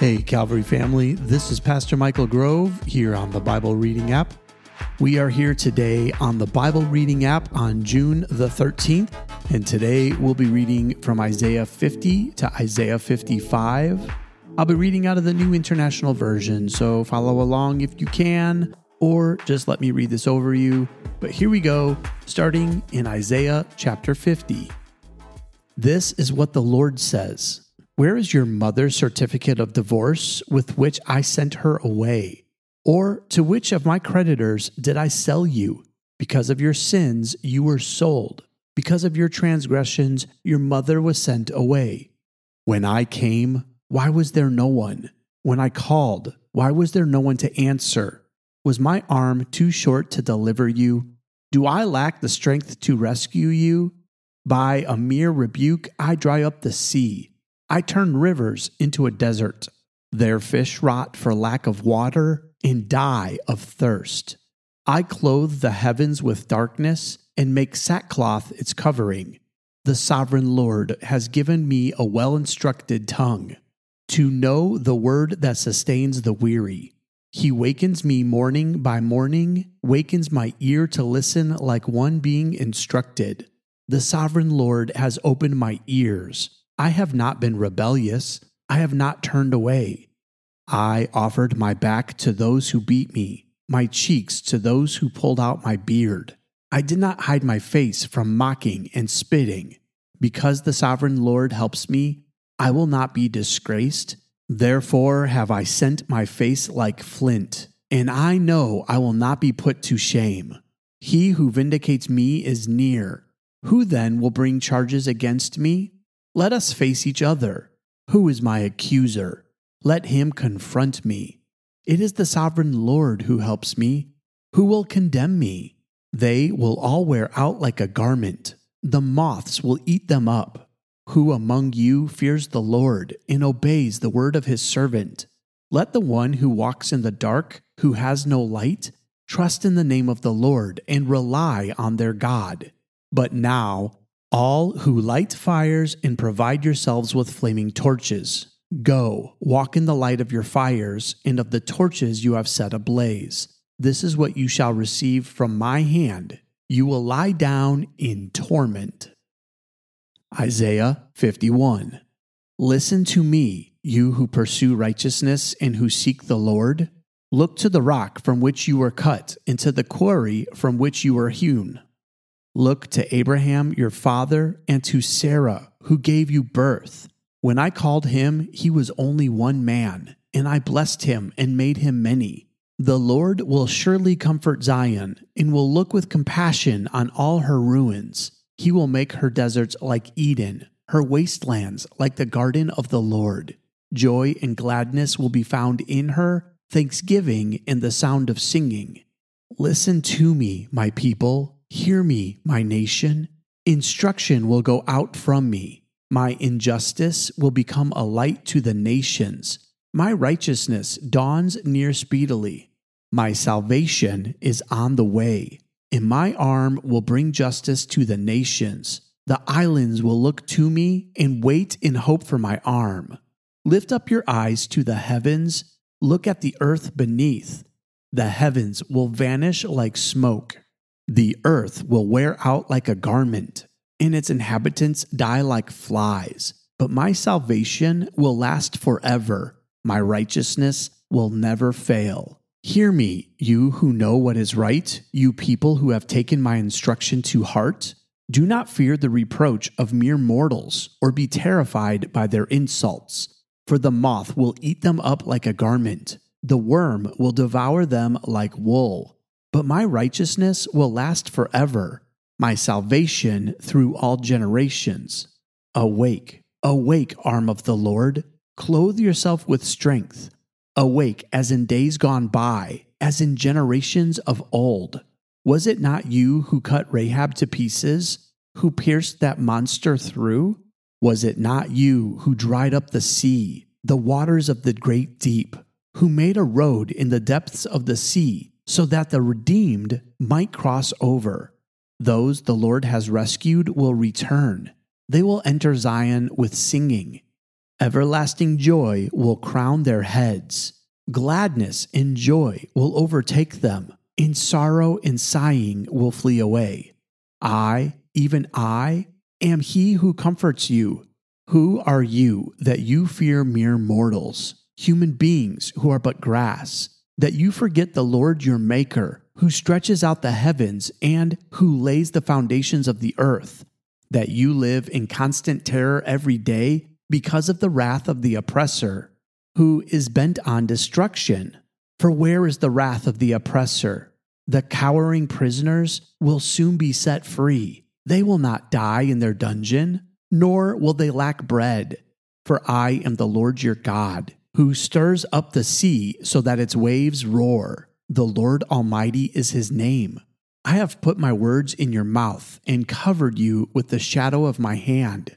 Hey, Calvary family, this is Pastor Michael Grove here on the Bible Reading app. We are here today on the Bible Reading app on June the 13th, and today we'll be reading from Isaiah 50 to Isaiah 55. I'll be reading out of the New International Version, so follow along if you can, or just let me read this over you. But here we go, starting in Isaiah chapter 50. This is what the Lord says. Where is your mother's certificate of divorce with which I sent her away? Or to which of my creditors did I sell you? Because of your sins, you were sold. Because of your transgressions, your mother was sent away. When I came, why was there no one? When I called, why was there no one to answer? Was my arm too short to deliver you? Do I lack the strength to rescue you? By a mere rebuke, I dry up the sea. I turn rivers into a desert. Their fish rot for lack of water and die of thirst. I clothe the heavens with darkness and make sackcloth its covering. The sovereign Lord has given me a well instructed tongue to know the word that sustains the weary. He wakens me morning by morning, wakens my ear to listen like one being instructed. The sovereign Lord has opened my ears. I have not been rebellious. I have not turned away. I offered my back to those who beat me, my cheeks to those who pulled out my beard. I did not hide my face from mocking and spitting. Because the sovereign Lord helps me, I will not be disgraced. Therefore have I sent my face like flint, and I know I will not be put to shame. He who vindicates me is near. Who then will bring charges against me? Let us face each other. Who is my accuser? Let him confront me. It is the sovereign Lord who helps me. Who will condemn me? They will all wear out like a garment. The moths will eat them up. Who among you fears the Lord and obeys the word of his servant? Let the one who walks in the dark, who has no light, trust in the name of the Lord and rely on their God. But now, all who light fires and provide yourselves with flaming torches, go, walk in the light of your fires and of the torches you have set ablaze. This is what you shall receive from my hand. You will lie down in torment. Isaiah 51. Listen to me, you who pursue righteousness and who seek the Lord. Look to the rock from which you were cut, and to the quarry from which you were hewn. Look to Abraham, your father, and to Sarah, who gave you birth. When I called him, he was only one man, and I blessed him and made him many. The Lord will surely comfort Zion and will look with compassion on all her ruins. He will make her deserts like Eden, her wastelands like the garden of the Lord. Joy and gladness will be found in her, thanksgiving and the sound of singing. Listen to me, my people Hear me, my nation. Instruction will go out from me. My injustice will become a light to the nations. My righteousness dawns near speedily. My salvation is on the way, and my arm will bring justice to the nations. The islands will look to me and wait in hope for my arm. Lift up your eyes to the heavens, look at the earth beneath. The heavens will vanish like smoke the earth will wear out like a garment, and its inhabitants die like flies. But my salvation will last forever. My righteousness will never fail. Hear me, you who know what is right, you people who have taken my instruction to heart. Do not fear the reproach of mere mortals, or be terrified by their insults. For the moth will eat them up like a garment, the worm will devour them like wool. But my righteousness will last forever, my salvation through all generations. Awake, awake, arm of the Lord, clothe yourself with strength. Awake as in days gone by, as in generations of old. Was it not you who cut Rahab to pieces, who pierced that monster through? Was it not you who dried up the sea, the waters of the great deep, who made a road in the depths of the sea? So that the redeemed might cross over. Those the Lord has rescued will return. They will enter Zion with singing. Everlasting joy will crown their heads. Gladness and joy will overtake them, In sorrow and sighing will flee away. I, even I, am he who comforts you. Who are you that you fear mere mortals, human beings who are but grass, that you forget the Lord your Maker, who stretches out the heavens and who lays the foundations of the earth, that you live in constant terror every day because of the wrath of the oppressor, who is bent on destruction. For where is the wrath of the oppressor? The cowering prisoners will soon be set free. They will not die in their dungeon, nor will they lack bread. For I am the Lord your God, who stirs up the sea so that its waves roar. The Lord Almighty is his name. I have put my words in your mouth and covered you with the shadow of my hand.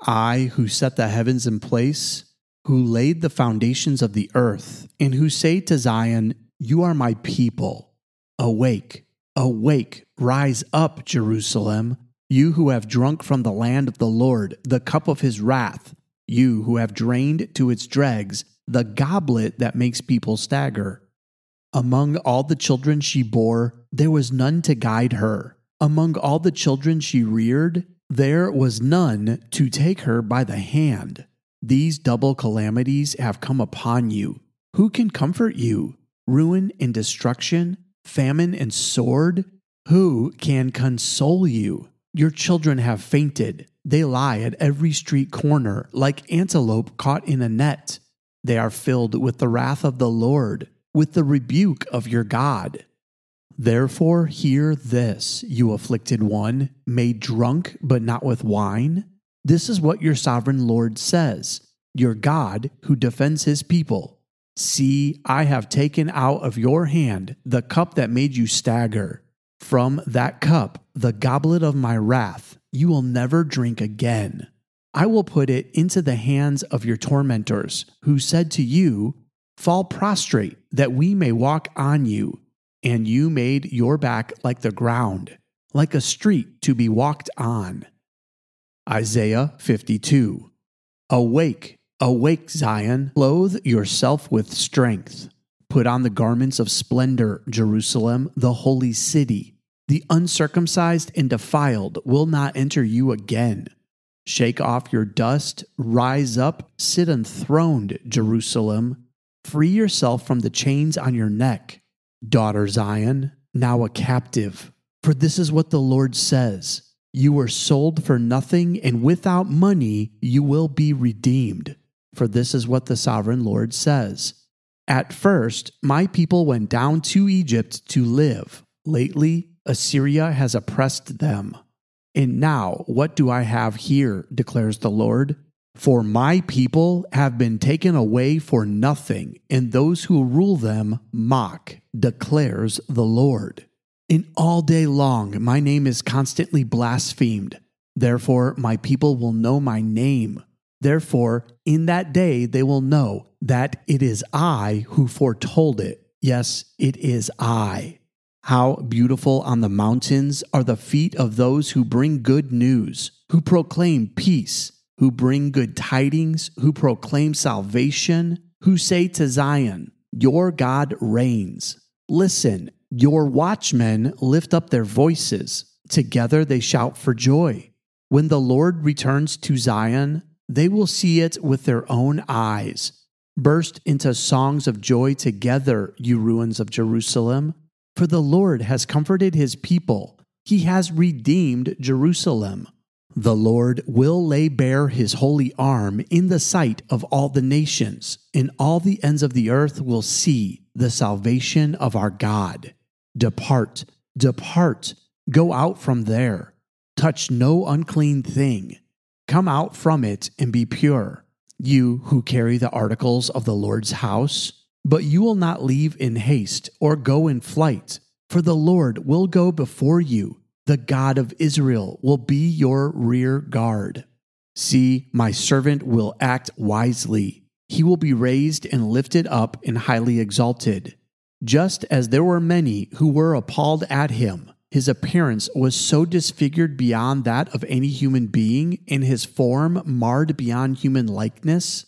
I, who set the heavens in place, who laid the foundations of the earth, and who say to Zion, You are my people. Awake, awake, rise up, Jerusalem, you who have drunk from the land of the Lord the cup of his wrath, you who have drained to its dregs the goblet that makes people stagger. Among all the children she bore, there was none to guide her. Among all the children she reared, there was none to take her by the hand. These double calamities have come upon you. Who can comfort you? Ruin and destruction, famine and sword? Who can console you? Your children have fainted. They lie at every street corner like antelope caught in a net. They are filled with the wrath of the Lord, with the rebuke of your God. Therefore, hear this, you afflicted one, made drunk, but not with wine. This is what your sovereign Lord says, your God who defends his people. See, I have taken out of your hand the cup that made you stagger. From that cup, the goblet of my wrath, you will never drink again. I will put it into the hands of your tormentors, who said to you, Fall prostrate, that we may walk on you and you made your back like the ground, like a street to be walked on. Isaiah 52. Awake, awake, Zion, clothe yourself with strength. Put on the garments of splendor, Jerusalem, the holy city. The uncircumcised and defiled will not enter you again. Shake off your dust, rise up, sit enthroned, Jerusalem. Free yourself from the chains on your neck daughter Zion, now a captive. For this is what the Lord says You were sold for nothing, and without money you will be redeemed. For this is what the sovereign Lord says At first, my people went down to Egypt to live. Lately, Assyria has oppressed them. And now, what do I have here, declares the Lord? For my people have been taken away for nothing, and those who rule them mock, declares the Lord. In all day long, my name is constantly blasphemed. Therefore, my people will know my name. Therefore, in that day, they will know that it is I who foretold it. Yes, it is I. How beautiful on the mountains are the feet of those who bring good news, who proclaim peace who bring good tidings, who proclaim salvation, who say to Zion, Your God reigns. Listen, your watchmen lift up their voices. Together they shout for joy. When the Lord returns to Zion, they will see it with their own eyes. Burst into songs of joy together, you ruins of Jerusalem. For the Lord has comforted his people, he has redeemed Jerusalem. The Lord will lay bare his holy arm in the sight of all the nations, and all the ends of the earth will see the salvation of our God. Depart, depart, go out from there. Touch no unclean thing. Come out from it and be pure, you who carry the articles of the Lord's house. But you will not leave in haste or go in flight, for the Lord will go before you the God of Israel will be your rear guard. See, my servant will act wisely. He will be raised and lifted up and highly exalted. Just as there were many who were appalled at him, his appearance was so disfigured beyond that of any human being, and his form marred beyond human likeness?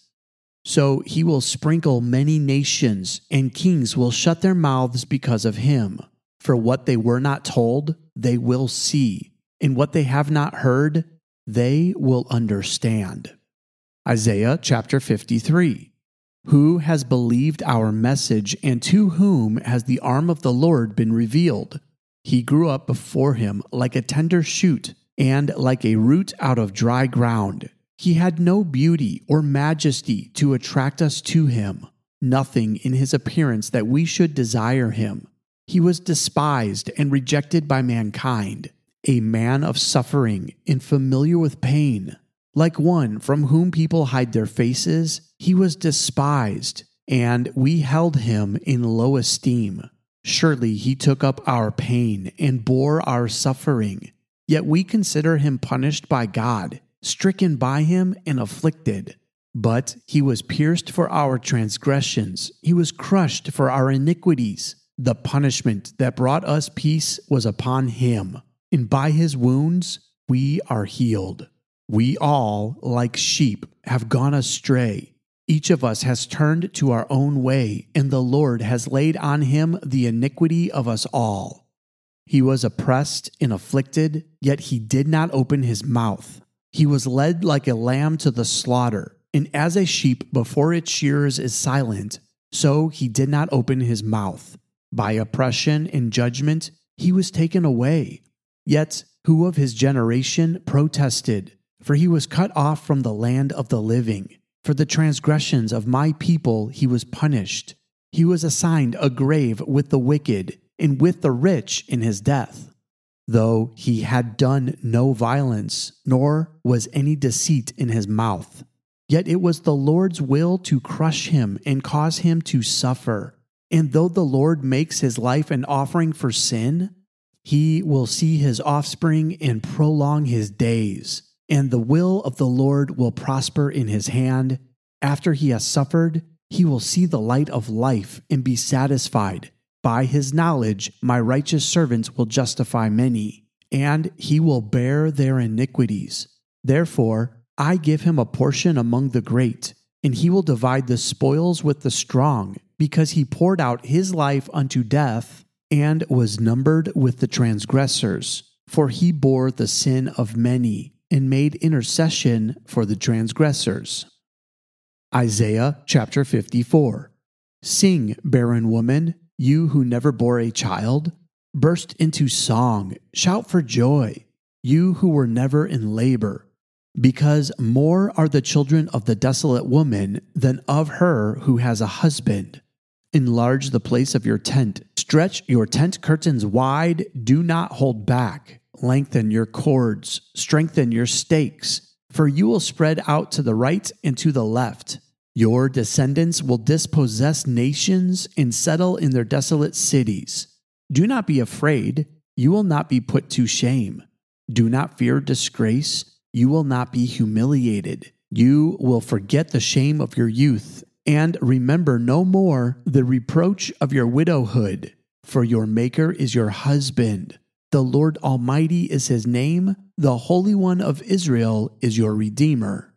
So he will sprinkle many nations, and kings will shut their mouths because of him. For what they were not told, they will see, and what they have not heard, they will understand. Isaiah chapter 53. Who has believed our message, and to whom has the arm of the Lord been revealed? He grew up before him like a tender shoot, and like a root out of dry ground. He had no beauty or majesty to attract us to him, nothing in his appearance that we should desire him. He was despised and rejected by mankind, a man of suffering and familiar with pain like one from whom people hide their faces, he was despised, and we held him in low esteem. Surely he took up our pain and bore our suffering. Yet we consider him punished by God, stricken by him, and afflicted. But he was pierced for our transgressions, he was crushed for our iniquities. The punishment that brought us peace was upon him, and by his wounds we are healed. We all, like sheep, have gone astray. Each of us has turned to our own way, and the Lord has laid on him the iniquity of us all. He was oppressed and afflicted, yet he did not open his mouth. He was led like a lamb to the slaughter, and as a sheep before its shearers is silent, so he did not open his mouth. By oppression and judgment he was taken away. Yet who of his generation protested? For he was cut off from the land of the living. For the transgressions of my people he was punished. He was assigned a grave with the wicked and with the rich in his death. Though he had done no violence, nor was any deceit in his mouth. Yet it was the Lord's will to crush him and cause him to suffer. And though the Lord makes his life an offering for sin, he will see his offspring and prolong his days and the will of the Lord will prosper in his hand. After he has suffered, he will see the light of life and be satisfied. By his knowledge, my righteous servants will justify many, and he will bear their iniquities. Therefore, I give him a portion among the great, and he will divide the spoils with the strong, because he poured out his life unto death and was numbered with the transgressors. For he bore the sin of many and made intercession for the transgressors. Isaiah chapter 54 Sing, barren woman, you who never bore a child. Burst into song, shout for joy, you who were never in labor, because more are the children of the desolate woman than of her who has a husband. Enlarge the place of your tent, stretch your tent curtains wide, do not hold back lengthen your cords, strengthen your stakes, for you will spread out to the right and to the left. Your descendants will dispossess nations and settle in their desolate cities. Do not be afraid, you will not be put to shame. Do not fear disgrace, you will not be humiliated. You will forget the shame of your youth and remember no more the reproach of your widowhood, for your Maker is your husband the Lord Almighty is his name. The Holy One of Israel is your Redeemer.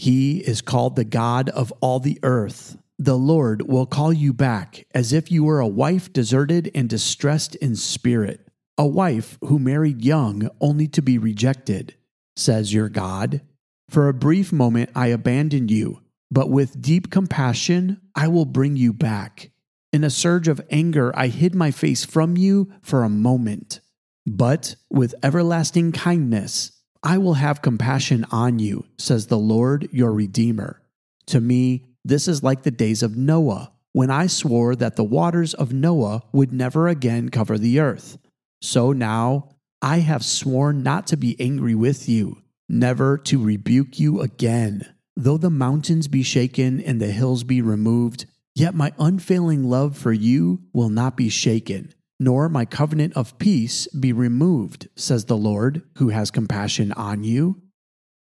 He is called the God of all the earth. The Lord will call you back as if you were a wife deserted and distressed in spirit, a wife who married young only to be rejected, says your God. For a brief moment I abandoned you, but with deep compassion I will bring you back. In a surge of anger, I hid my face from you for a moment. But with everlasting kindness, I will have compassion on you, says the Lord your Redeemer. To me, this is like the days of Noah, when I swore that the waters of Noah would never again cover the earth. So now I have sworn not to be angry with you, never to rebuke you again. Though the mountains be shaken and the hills be removed, yet my unfailing love for you will not be shaken nor my covenant of peace be removed, says the Lord, who has compassion on you.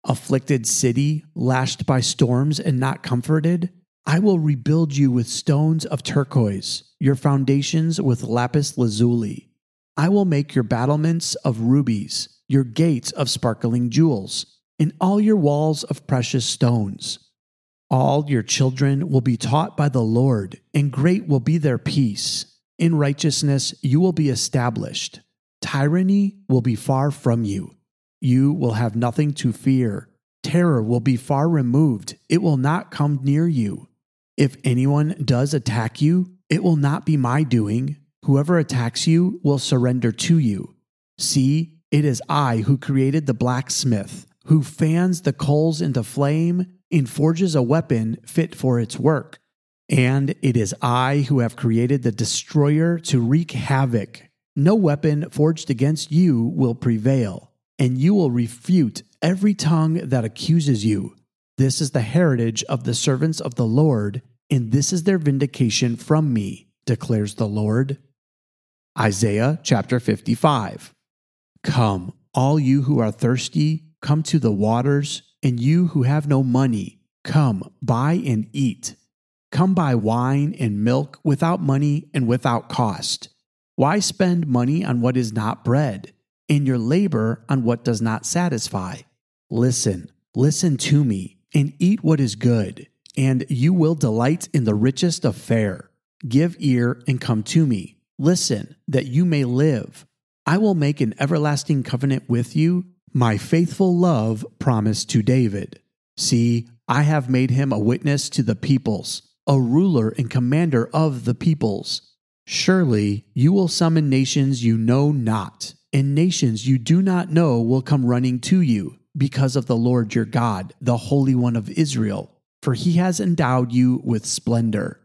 Afflicted city, lashed by storms and not comforted, I will rebuild you with stones of turquoise, your foundations with lapis lazuli. I will make your battlements of rubies, your gates of sparkling jewels, and all your walls of precious stones. All your children will be taught by the Lord, and great will be their peace. In righteousness you will be established. Tyranny will be far from you. You will have nothing to fear. Terror will be far removed, it will not come near you. If anyone does attack you, it will not be my doing. Whoever attacks you will surrender to you. See, it is I who created the blacksmith, who fans the coals into flame and forges a weapon fit for its work. And it is I who have created the destroyer to wreak havoc. No weapon forged against you will prevail, and you will refute every tongue that accuses you. This is the heritage of the servants of the Lord, and this is their vindication from me, declares the Lord. Isaiah chapter 55. Come, all you who are thirsty, come to the waters, and you who have no money, come, buy and eat. Come buy wine and milk without money and without cost. Why spend money on what is not bread, and your labor on what does not satisfy? Listen, listen to me and eat what is good, and you will delight in the richest of fare. Give ear and come to me. Listen, that you may live. I will make an everlasting covenant with you, my faithful love promised to David. See, I have made him a witness to the peoples, a ruler and commander of the peoples. Surely you will summon nations you know not, and nations you do not know will come running to you because of the Lord your God, the Holy One of Israel, for he has endowed you with splendor.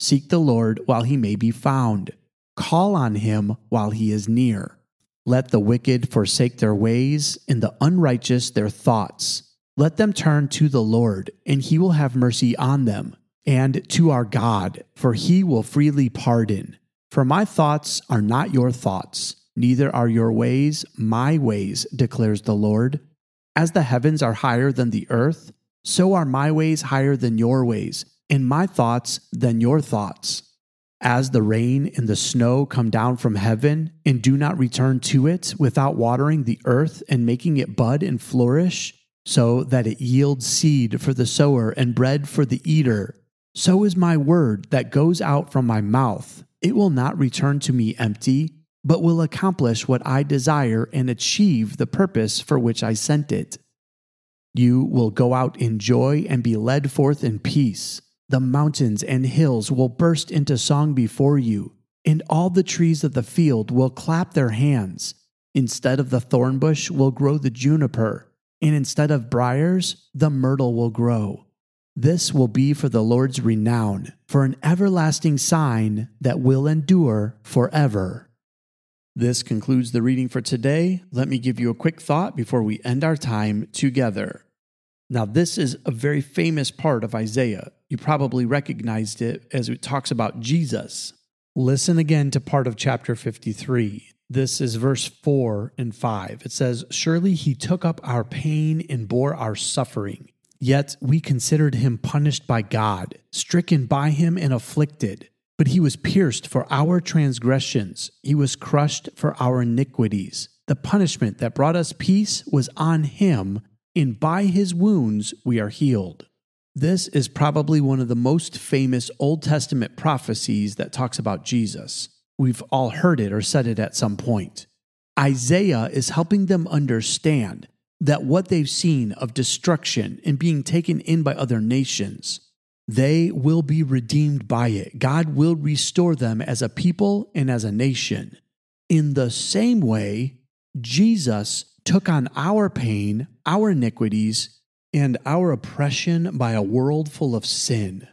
Seek the Lord while he may be found, call on him while he is near. Let the wicked forsake their ways, and the unrighteous their thoughts. Let them turn to the Lord, and he will have mercy on them, and to our God, for he will freely pardon. For my thoughts are not your thoughts, neither are your ways my ways, declares the Lord. As the heavens are higher than the earth, so are my ways higher than your ways, and my thoughts than your thoughts. As the rain and the snow come down from heaven and do not return to it without watering the earth and making it bud and flourish, so that it yields seed for the sower and bread for the eater, so is my word that goes out from my mouth. It will not return to me empty but will accomplish what I desire and achieve the purpose for which I sent it. You will go out in joy and be led forth in peace. The mountains and hills will burst into song before you, and all the trees of the field will clap their hands. Instead of the thorn bush will grow the juniper, and instead of briers, the myrtle will grow. This will be for the Lord's renown, for an everlasting sign that will endure forever. This concludes the reading for today. Let me give you a quick thought before we end our time together. Now, this is a very famous part of Isaiah. You probably recognized it as it talks about Jesus. Listen again to part of chapter 53. This is verse 4 and 5. It says, Surely he took up our pain and bore our suffering. Yet we considered him punished by God, stricken by him and afflicted. But he was pierced for our transgressions, he was crushed for our iniquities. The punishment that brought us peace was on him, and by his wounds we are healed. This is probably one of the most famous Old Testament prophecies that talks about Jesus. We've all heard it or said it at some point. Isaiah is helping them understand that what they've seen of destruction and being taken in by other nations they will be redeemed by it. God will restore them as a people and as a nation. In the same way, Jesus took on our pain, our iniquities, and our oppression by a world full of sin.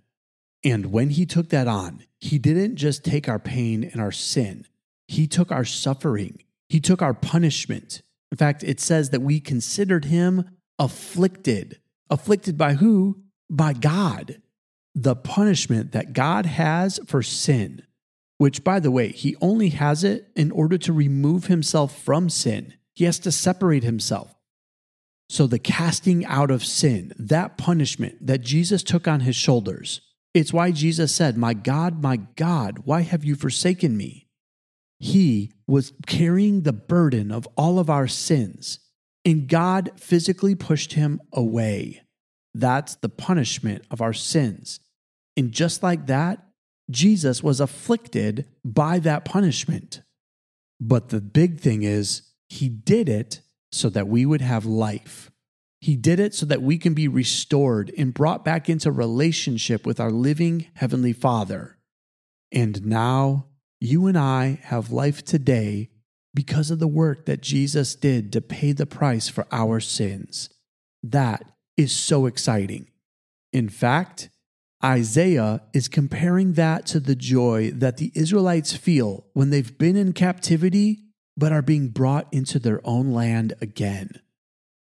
And when he took that on, he didn't just take our pain and our sin, he took our suffering, he took our punishment. In fact, it says that we considered him afflicted. Afflicted by who? By God the punishment that God has for sin, which, by the way, he only has it in order to remove himself from sin. He has to separate himself. So, the casting out of sin, that punishment that Jesus took on his shoulders, it's why Jesus said, My God, my God, why have you forsaken me? He was carrying the burden of all of our sins, and God physically pushed him away. That's the punishment of our sins. And just like that, Jesus was afflicted by that punishment. But the big thing is, he did it so that we would have life. He did it so that we can be restored and brought back into relationship with our living Heavenly Father. And now you and I have life today because of the work that Jesus did to pay the price for our sins. That is so exciting. In fact, Isaiah is comparing that to the joy that the Israelites feel when they've been in captivity but are being brought into their own land again.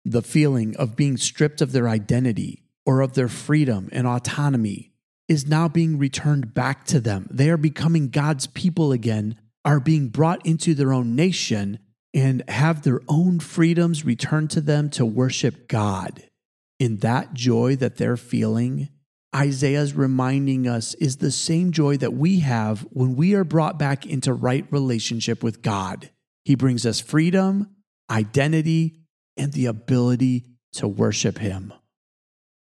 The feeling of being stripped of their identity or of their freedom and autonomy is now being returned back to them. They are becoming God's people again, are being brought into their own nation, and have their own freedoms returned to them to worship God. In that joy that they're feeling, Isaiah's reminding us is the same joy that we have when we are brought back into right relationship with God. He brings us freedom, identity, and the ability to worship Him.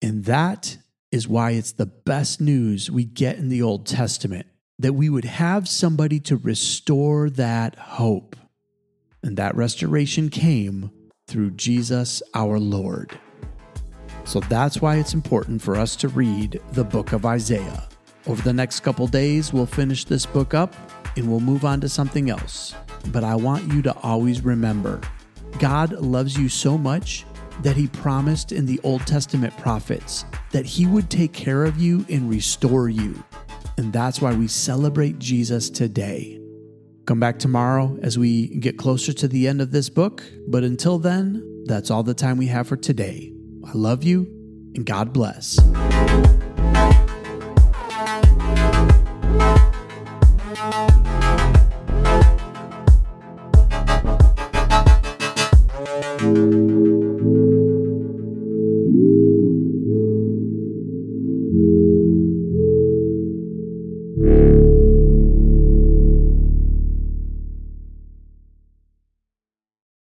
And that is why it's the best news we get in the Old Testament that we would have somebody to restore that hope. And that restoration came through Jesus our Lord. So that's why it's important for us to read the book of Isaiah. Over the next couple days, we'll finish this book up and we'll move on to something else. But I want you to always remember God loves you so much that he promised in the Old Testament prophets that he would take care of you and restore you. And that's why we celebrate Jesus today. Come back tomorrow as we get closer to the end of this book. But until then, that's all the time we have for today. I love you and God bless.